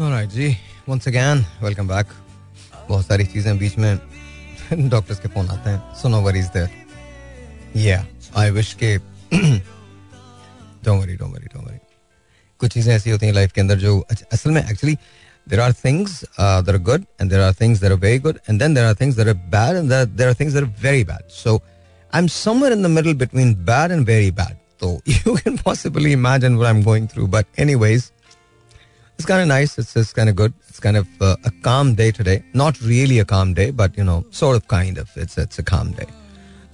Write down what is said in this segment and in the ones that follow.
Alright जी once again welcome back बहुत सारी चीज़ें बीच में डॉक्टर्स के फ़ोन आते हैं सो no worries there yeah I wish के don't worry don't worry don't worry कुछ चीज़ें ऐसी होती हैं लाइफ के अंदर जो अच्छा, असल में actually there are things uh, that are good and there are things that are very good and then there are things that are bad and there, there are things that are very bad so i'm somewhere in the middle between bad and very bad so you can possibly imagine what i'm going through but anyways it's kind of nice. It's just kind of good. It's kind of uh, a calm day today. Not really a calm day, but you know, sort of, kind of. It's it's a calm day.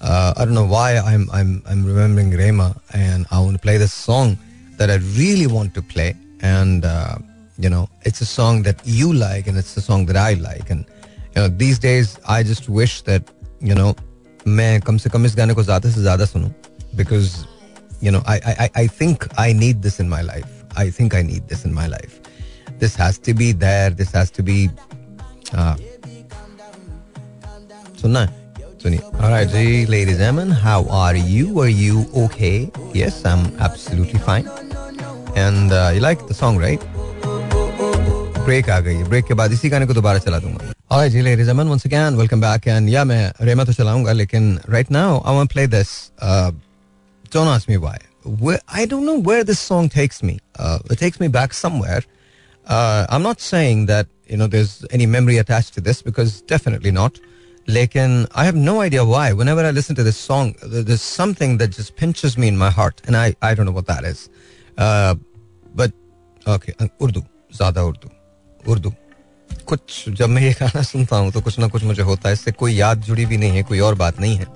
Uh, I don't know why I'm I'm I'm remembering Rema, and I want to play this song that I really want to play, and uh, you know, it's a song that you like, and it's a song that I like, and you know, these days I just wish that you know, मैं कम से कम इस गाने को ज्यादा से ज्यादा सुनूं because you know I I I think I need this in my life. I think I need this in my life. This has to be there. This has to be. Uh, सुनना है सुनिए Alright, ji ladies and gentlemen, how are you? Are you okay? Yes, I'm absolutely fine. And uh, you like the song, right? Break आ गई है break के बाद इसी गाने को दोबारा चला दूंगा Alright, ji ladies and gentlemen, once again, welcome back. And yeah, मैं रेमा तो चलाऊंगा लेकिन right now I want to play this. Uh, don't ask me why. Where, I don't know where this song takes me. Uh, it takes me back somewhere. Uh, I'm not saying that you know there's any memory attached to this because definitely not. Lekin, I have no idea why. Whenever I listen to this song, there's something that just pinches me in my heart, and I, I don't know what that is. Uh, but okay, Urdu ज्यादा उर्दू उर्दू कुछ जब मैं ये गाना सुनता हूँ तो कुछ ना कुछ मुझे होता है इससे कोई याद जुड़ी भी नहीं है कोई और बात नहीं है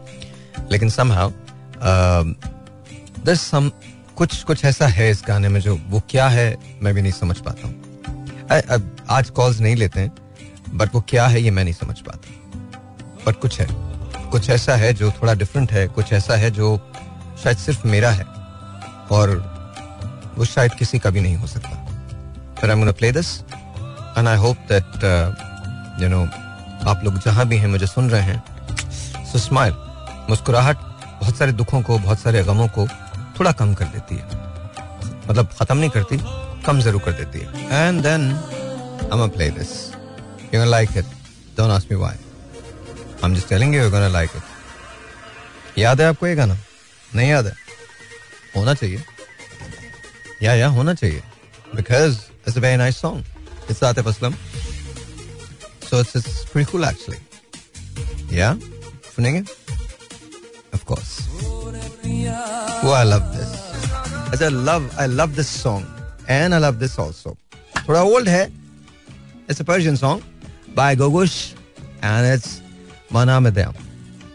लेकिन somehow there's some कुछ कुछ ऐसा है इस गाने में जो वो क्या है मैं भी नहीं समझ पाता हूँ आज कॉल्स नहीं लेते हैं बट वो क्या है ये मैं नहीं समझ पाता। बट कुछ है, कुछ ऐसा है जो थोड़ा डिफरेंट है, कुछ ऐसा है जो शायद सिर्फ़ मेरा है, और वो शायद किसी का भी नहीं हो सकता। फिर I play this and I hope that you know आप लोग जहाँ भी हैं, मुझे सुन रहे हैं सो स्माइल मुस्कुराहट, बहुत सारे दुखों को, बहुत सारे गमों को थोड़ा कम कर देती है। मतलब खत्म नहीं करती कम ज़रूर कर देती है and then I'm gonna play this. You're gonna like it. Don't ask me why. I'm just telling you, you're gonna like it. याद है आपको ये गाना? नहीं याद है? होना चाहिए। या या, होना चाहिए। Because it's a very nice song it's Atif Aslam so it's it's pretty cool actually yeah सुनेंगे? ऑफ़ कोर्स वो I love this I love I love this song and I love this also. थोड़ा old है. It's a Persian song by Gogush and it's Mana Medam.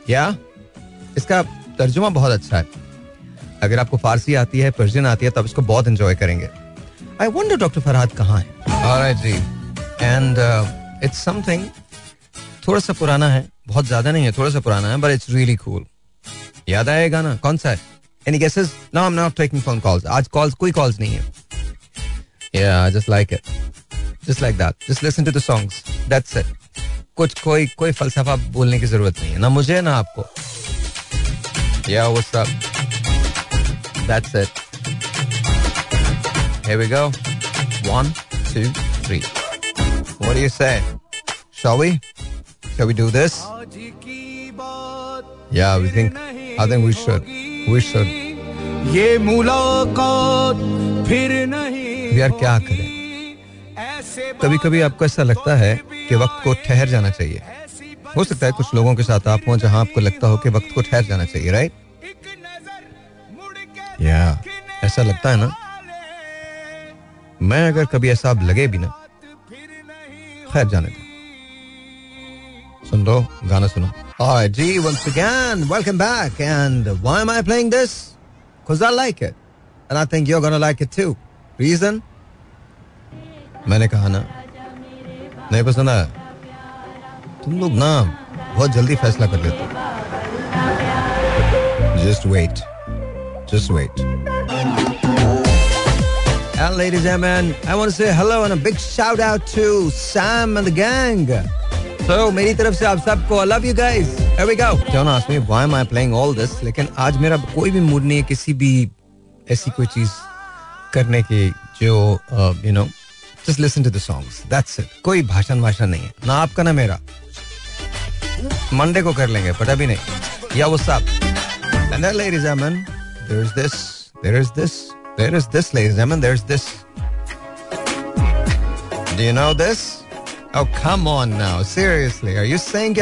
Yeah? इसका तर्जुमा बहुत अच्छा है. अगर आपको फारसी आती है पर्शियन आती है, तब इसको बहुत एंजॉय करेंगे. आई वंडर डॉक्टर फरहाद कहाँ है? Alright ji. And it's something थोड़ा सा पुराना है. बहुत ज़्यादा नहीं है, थोड़ा सा पुराना है बट इट्स रियली कूल याद आया गाना कौन सा है? Any guesses no I am not taking phone calls आज कॉल्स कोई कॉल्स नहीं है. Yeah, I just like it. Just like that. Just listen to the songs. That's it. कुछ कोई कोई फलसफा बोलने की जरूरत नहीं है ना मुझे ना आपको Yeah, what's up? That's it. Here we go. One, two, three. What do you say? Shall we? Shall we do this? Yeah, we think. I think we should. We should. ये मुलाकात फिर नहीं यार क्या करें कभी कभी आपको ऐसा लगता है कि वक्त को ठहर जाना चाहिए हो सकता है कुछ लोगों के साथ आप हो जहाँ आपको लगता हो कि वक्त को ठहर जाना चाहिए राइट या ऐसा लगता है ना मैं अगर कभी ऐसा आप लगे भी ना खैर जाने दो सुन लो गाना सुनो G, once again, welcome back. And why am I playing this? Because I like it. And I think you're going to like it too. Reason मैंने कहा ना नहीं पसंद आया तुम लोग ना बहुत जल्दी फैसला कर लेते just wait just wait And ladies and gentlemen, I want to say hello and a big shout out to Sam and the gang. So मेरी तरफ़ से आप सबको I love you guys. Here we go. Don't ask me why am I playing all this. लेकिन आज मेरा कोई भी मूड नहीं है किसी भी ऐसी कोई चीज़ करने की जो you know just listen to the that's it कोई भाषण भाषण नहीं है। ना आपका, ना मेरा। मंडे को कर लेंगे पर अभी नहीं। या वो सब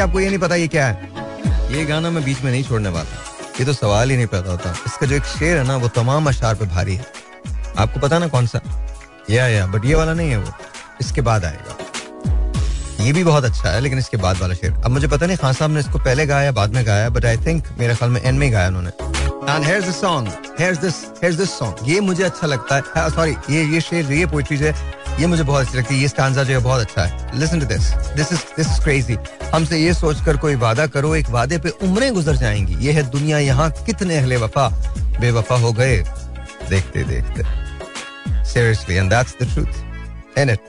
oh, आपको ये नहीं पता ये क्या है? ये गाना मैं बीच में नहीं छोड़ने वाला। ये तो सवाल ही नहीं पता होता। इसका जो एक शेर है ना, वो तमाम अशार पे भारी है। आपको पता ना कौन सा? या या बट ये वाला नहीं है वो। इसके बाद आएगा। ये भी बहुत अच्छा है लेकिन इसके बाद वाला शेर। अब मुझे पता नहीं खान साहब ने इसको पहले गाया बाद में गाया बट आई थिंक मेरे ख्याल में एंड में गाया उन्होंने। And here's this song here's this here's this song ये मुझे अच्छा लगता है। सॉरी हाँ, ये ये शेर ये पोइट्री है ये मुझे बहुत अच्छी लगती है। ये स्टांजा जो है बहुत अच्छा है। Listen to this this is this is crazy हमसे ये सोचकर कोई वादा करो एक वादे पे उम्रें गुजर जाएँगी। ये है दुनिया यहाँ कितने अहले वफा बेवफा हो गए। देखते देखते। seriously, and that's the truth in it.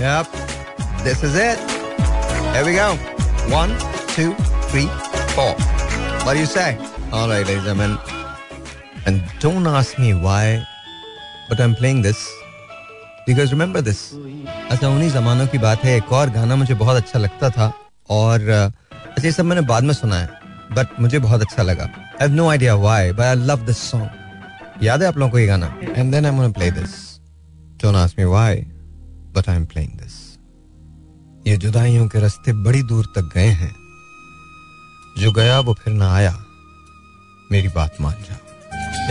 Yep, this is it. Here we go. One, two, three, four. What do you say? All right, ladies and gentlemen. And don't ask me why, but I'm playing this because remember this. अच्छा उन्हीं जमानों की बात है एक और गाना मुझे बहुत अच्छा लगता था और अच्छा ये सब मैंने बाद में सुना है बट मुझे बहुत अच्छा लगा I have no idea why but I love this song याद है आप लोगों को ये गाना? And then I am play this don't ask me why but I am playing this ये जुदाइयों के रास्ते बड़ी दूर तक गए हैं। जो गया, वो फिर ना आया। मेरी बात मान जाओ।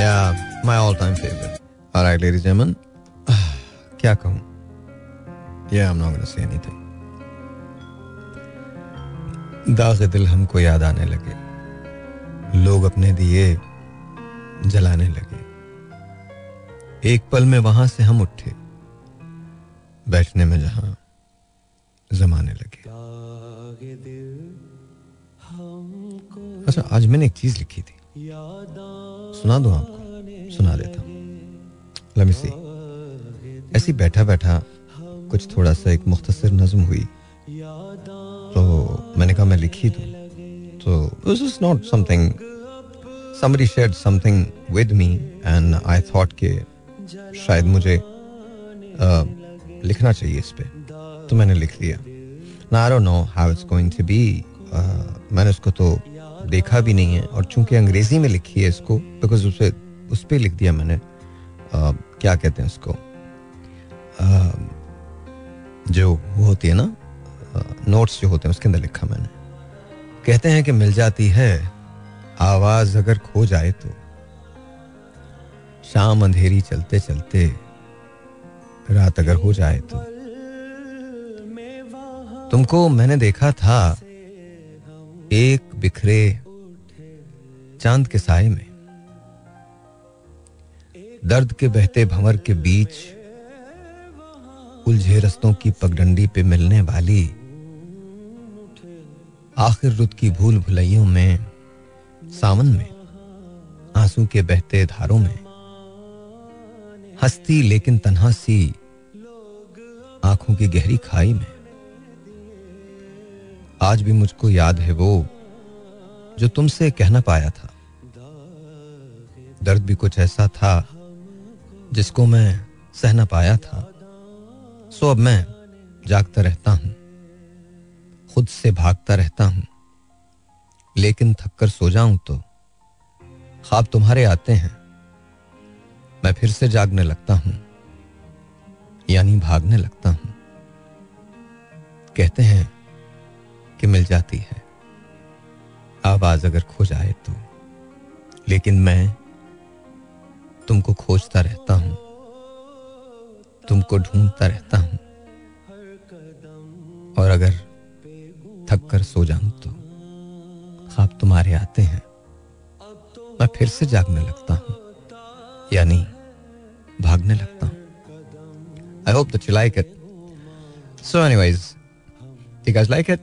Yeah my all time favourite alright ladies जेमन क्या कहूँ? Yeah I am not gonna say anything दाग दिल हमको याद आने लगे। लोग अपने दिए जलाने लगे। एक पल में वहाँ से हम उठे। बैठने में जहाँ जमाने लगे। अच्छा आज मैंने एक चीज़ लिखी थी। सुना दू आपको? सुना देता हूँ। सी ऐसी बैठा बैठा कुछ थोड़ा सा एक मुख्तसर नज्म हुई। तो मैंने कहा, मैं लिखी दूँ। तो this is not something somebody shared something with me and I thought के शायद मुझे uh, लिखना चाहिए इस पर तो मैंने लिख दिया। ना know how it's going to be मैंने उसको तो देखा भी नहीं है। और चूँकि अंग्रेज़ी में लिखी है इसको बिकॉज़ उसे उस पर लिख दिया मैंने। uh, क्या कहते हैं उसको? uh, जो होती है ना नोट्स जो होते हैं उसके अंदर लिखा मैंने। कहते हैं कि मिल जाती है। आवाज़ अगर खो जाए तो। शाम अंधेरी चलते चलते रात अगर हो जाए तो। तुमको मैंने देखा था एक बिखरे चाँद के साय में। दर्द के बहते भंवर के बीच उलझे रस्तों की पगडंडी पे मिलने वाली आखिर रुत की भूल भुलैयों में, सावन में, आँसू के बहते धारों में। हंसती लेकिन तन्हा सी आँखों की गहरी खाई में। आज भी मुझको याद है वो जो तुमसे कहना पाया था। दर्द भी कुछ ऐसा था जिसको मैं सहना पाया था। सो अब मैं जागता रहता हूँ, खुद से भागता रहता हूँ। लेकिन थककर सो जाऊँ तो ख्वाब तुम्हारे आते हैं। मैं फिर से जागने लगता हूँ, यानी भागने लगता हूँ। कहते हैं कि मिल जाती है। आवाज़ अगर खो जाए तो। लेकिन मैं तुमको खोजता रहता हूँ, तुमको ढूंढता रहता हूँ। और अगर थक कर सो जाऊँ तो ख्वाब तुम्हारे आते हैं। मैं फिर से जागने लगता हूँ, यानी भागने लगता हूँ। I hope that you like it so anyways you guys like it?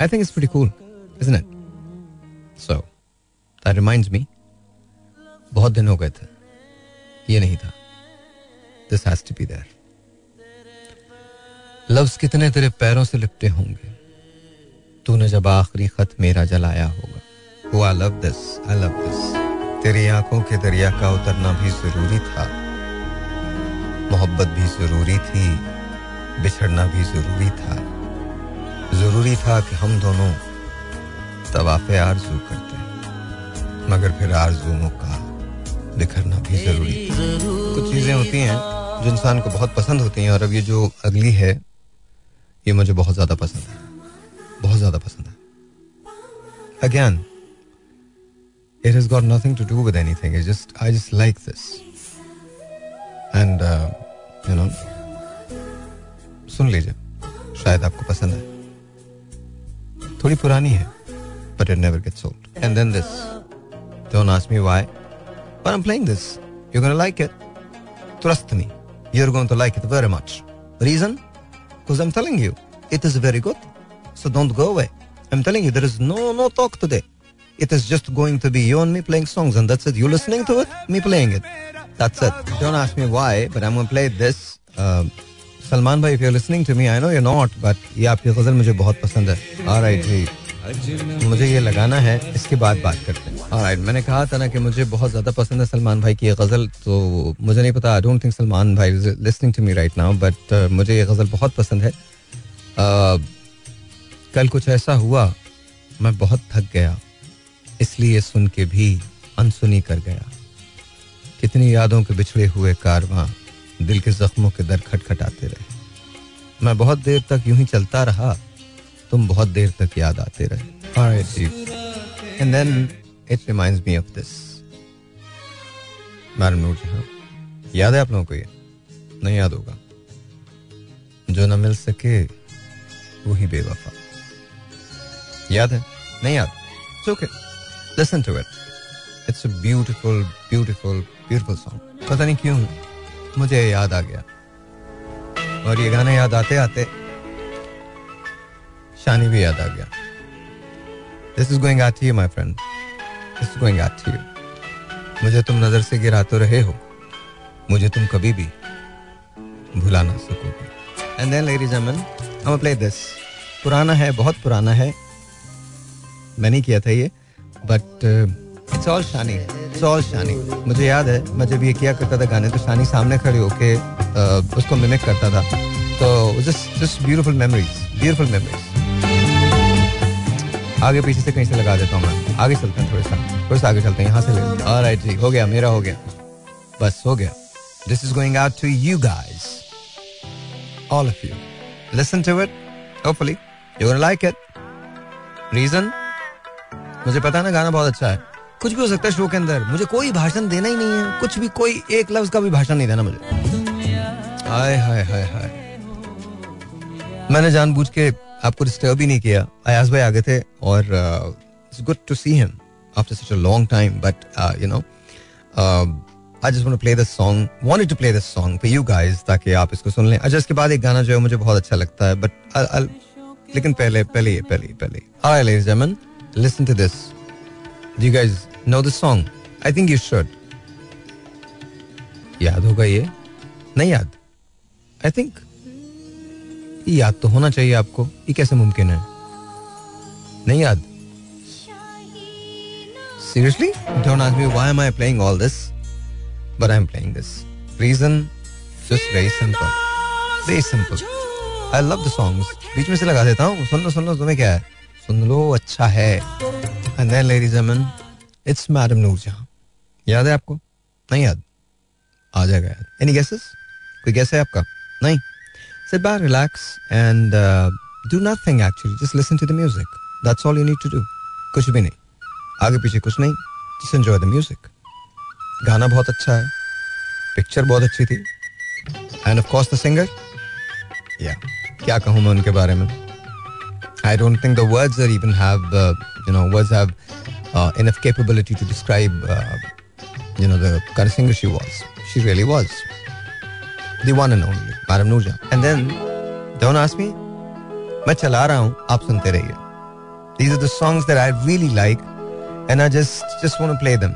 I think it's pretty cool, isn't it? So, that reminds me, बहुत दिन हो गए थे। ये नहीं था। This has to be there लफ्ज कितने तेरे पैरों से लिपटे होंगे। तूने जब आखिरी खत मेरा जलाया होगा। वो I love this I love this तेरी आँखों के दरिया का उतरना भी ज़रूरी था। मोहब्बत भी ज़रूरी थी बिछड़ना भी ज़रूरी था। ज़रूरी था कि हम दोनों तवाफे आरज़ू करते मगर फिर आरजुओं का बिखरना भी ज़रूरी था। कुछ चीज़ें होती हैं जो इंसान को बहुत पसंद होती हैं और अब ये जो अगली है ये मुझे बहुत ज़्यादा पसंद है। बहुत ज़्यादा पसंद है। Again it has got nothing to do anything. It's just I just like this, and uh, you know, सुन लीजिए शायद आपको पसंद है थोड़ी पुरानी है but it never gets old. And then this. Don't ask me why. But I'm playing this. You're gonna like it. Trust me. You're going to like it very much. Reason? Because I'm telling you, it is very good. So don't go away. I'm telling you, there is no no talk today. It is just going to be you and me playing songs, and that's it. You listening to it, me playing it. That's it. Don't ask me why, but I'm gonna play this. Uh, भाई if you're listening to me, I know you're not, but ये आपकी गज़ल मुझे बहुत पसंद है. Alright जी. मुझे ये लगाना है इसके बाद बात करते हैं Alright, मैंने कहा था ना कि मुझे बहुत ज़्यादा पसंद है सलमान भाई की ये गज़ल तो मुझे नहीं पता आई डोंट थिंक सलमान भाई is listening to me right now but मुझे ये गज़ल बहुत पसंद है uh, कल कुछ ऐसा हुआ मैं बहुत थक गया इसलिए सुन के भी अनसुनी कर गया कितनी यादों के बिछड़े हुए कारवां दिल के जख्मों के दर खटखटाते रहे। मैं बहुत देर तक यूँ ही चलता रहा तुम बहुत देर तक याद आते रहे। And then it reminds me of this madam Noor Jahan याद है आप लोगों को ये? नहीं याद होगा। जो ना मिल सके वही बेवफा। याद है? नहीं याद? Okay listen to it it's beautiful beautiful beautiful song पता नहीं क्यों, मुझे याद आ गया। और ये गाना याद आते आते शानी भी याद आ गया। This is going out you my friend this is going out you मुझे तुम नज़र से गिरा तो रहे हो। मुझे तुम कभी भी भुला ना सकोगे। And then ladies gentleman I play this पुराना है, बहुत पुराना है। मैंने किया था ये but it's all Shani it's all Shani मुझे याद है, मैं जब ये किया करता था गाने तो शानी सामने खड़े होके उसको मिमिक करता था। तो just just beautiful memories beautiful memories आगे पीछे से कहीं से लगा देता हूँ मैं। आगे चलते हैं थोड़ा सा। थोड़ा सा आगे चलते हैं। यहाँ से ले ऑलराइट जी, हो गया, मेरा हो गया। बस, हो गया। This is going out to you guys all of you listen to it hopefully you like it reason मुझे पता है ना, गाना बहुत अच्छा है। कुछ भी हो सकता है शो के अंदर। मुझे कोई भाषण देना ही नहीं है। कुछ भी, कोई एक लफ्ज का भी भाषण नहीं देना मुझे। हाय हाय हाय हाय। मैंने जानबूझ के आपको डिस्टर्ब ही नहीं किया। अयाज भाई आगे थे और it's good to see him after such a long time but you know I just to play this song wanted to play this song for you guys ताकि आप इसको सुन लें। अच्छा इसके बाद एक गाना जो है मुझे बहुत अच्छा लगता है बट लेकिन पहले पहले पहले पहले। Hi ladies gentleman listen to this. Do you guys know the song? I think you should. याद होगा ये नहीं याद आई थिंक याद तो होना चाहिए आपको ये कैसे मुमकिन है नहीं याद seriously don't ask me why am i playing all this but i'm playing this reason just very simple very simple i love the songs बीच में से लगा देता हूँ सुन लो सुन लो तुम्हें क्या है सुन लो अच्छा है and then ladies and it's madam Noorjahan याद है आपको? नहीं याद? आ जाएगा याद। एनी गेसेस कोई गैस है आपका? नहीं? Sit back relax and do nothing actually just listen to the music that's all you need to do कुछ भी नहीं। आगे पीछे कुछ नहीं। जस्ट एंजॉय द म्यूज़िक गाना बहुत अच्छा है। पिक्चर बहुत अच्छी थी। And of course the singer या क्या कहूँ मैं उनके बारे में? आई think the words that even have, uh, you know, words have uh, enough capability to describe, uh, you know, the kind of singer she was. She really was. The one and only, Madam Nurja. And then, don't ask me, मैं चला रहा हूँ आप सुनते रहिए These are the songs that I really like and I just just want to play them.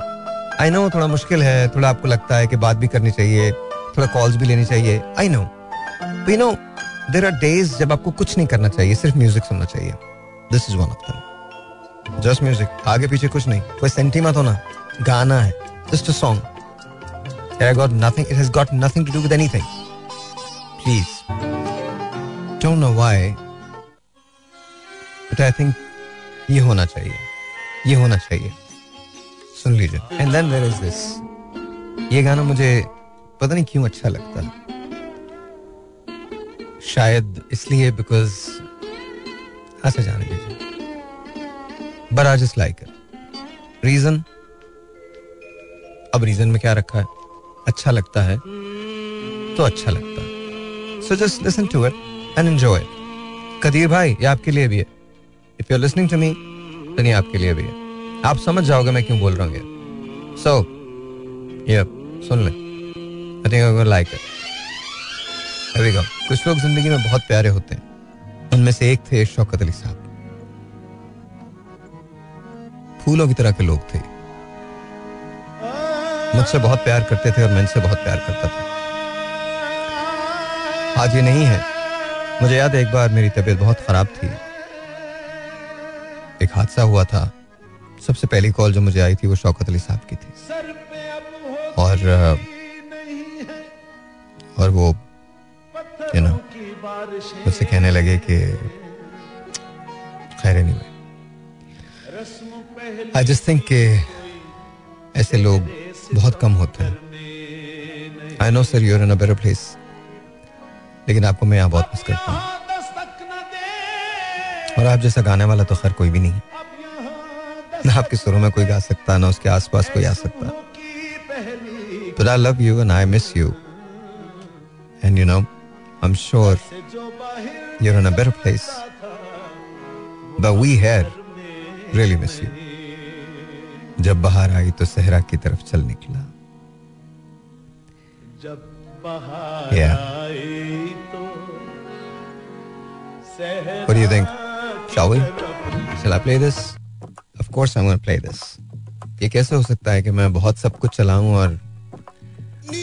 I know थोड़ा मुश्किल है थोड़ा आपको लगता है कि बात भी करनी चाहिए थोड़ा कॉल्स भी लेनी चाहिए I know. But you know, there are days जब आपको कुछ नहीं करना चाहिए सिर्फ म्यूजिक सुनना चाहिए दिस इज वन ऑफ दम just music आगे पीछे कुछ नहीं। कोई सेंटी मत होना गाना है। Just a song It got nothing. It has got nothing to do with anything. Please don't know why but I think ये होना चाहिए। ये होना चाहिए। सुन लीजिए। And then there is this ये गाना मुझे पता नहीं क्यों अच्छा लगता है। शायद इसलिए बिकॉज़ ऐसे जाने दीजिए। But I just like it reason अब रीजन में क्या रखा है? अच्छा लगता है तो अच्छा लगता है। So just listen to it and enjoy Qadeer भाई, ये आपके लिए भी है। If you are listening to me तो नहीं, आपके लिए भी है। आप समझ जाओगे मैं क्यों बोल रहा हूँ सो ये सुन ले। I think I like it. कुछ लोग ज़िंदगी में बहुत प्यारे होते हैं। उनमें से एक थे शौकत अली साहब। फूलों की तरह के लोग थे। मुझसे बहुत प्यार करते थे और मैं इनसे बहुत प्यार करता था। आज ये नहीं है। मुझे याद है एक बार मेरी तबीयत बहुत खराब थी। एक हादसा हुआ था। सबसे पहली कॉल जो मुझे आई थी वो शौकत अली साहब की थी। और और वो यू नो मुझसे कहने लगे कि खैर नहीं आई जस्ट थिंक के ऐसे लोग बहुत कम होते हैं I know sir you're in better place लेकिन आपको मैं यहाँ बहुत मिस करता हूँ और आप जैसा गाने वाला तो खैर कोई भी नहीं ना आपके सुरों में कोई गा सकता ना उसके आसपास कोई आ सकता But I love you and I miss you. And you know, I'm sure you're in a better place. But we really miss you जब बाहर आई तो सहरा की तरफ़ चल निकला जब बाहर yeah. तो सहरा What do you think? Shall we? Shall I play this? Of course I'm ये कैसे हो सकता है कि मैं बहुत सब कुछ चलाऊं और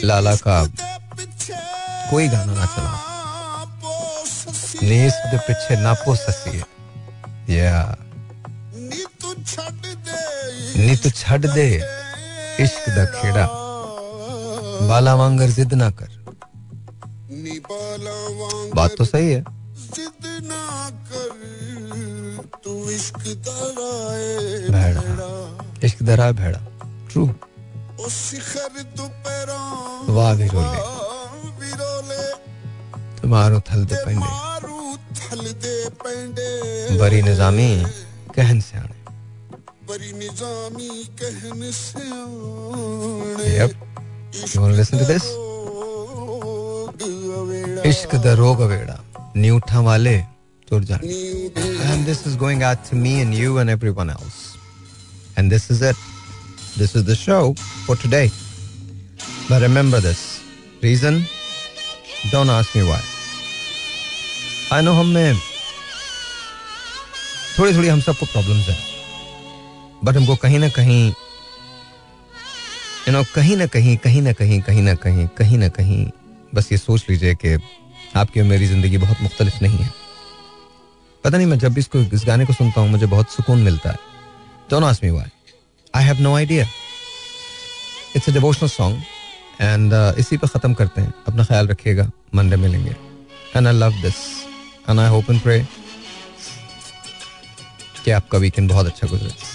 लाला का कोई गाना ना चलाऊं? नीस द पीछे नापो पो ससी या yeah. नी तू छड़ दे इश्क दा खेड़ा। बाला वांगर जिद ना कर। बात तो सही है। इश्क दरा भेड़ा। ट्रू वाह थल दे पेंडे। बरी निजामी, कहन से आने Yep. You want to listen to this? इश्क द रोग अवेड़ा न्यूठा वाले तुर जाने and this is going out to me and you and everyone else and this is it this is the show for today but remember this reason don't ask me why I know हम में थोड़ी थोड़ी हम सबको problems हैं but हमको कहीं ना कहीं यू नो कहीं ना कहीं कहीं ना कहीं कहीं ना कहीं कहीं ना कहीं, बस ये सोच लीजिए कि आपकी और मेरी ज़िंदगी बहुत मुख्तलिफ़ नहीं है। पता नहीं मैं जब भी इसको, इस गाने को सुनता हूँ, मुझे बहुत सुकून मिलता है। Don't ask me why I have no idea it's a devotional song and इसी पर ख़त्म करते हैं। अपना ख्याल रखिएगा, मंडे मिलेंगे। And I love this and I hope and pray कि आपका वीकेंड बहुत अच्छा गुजरे।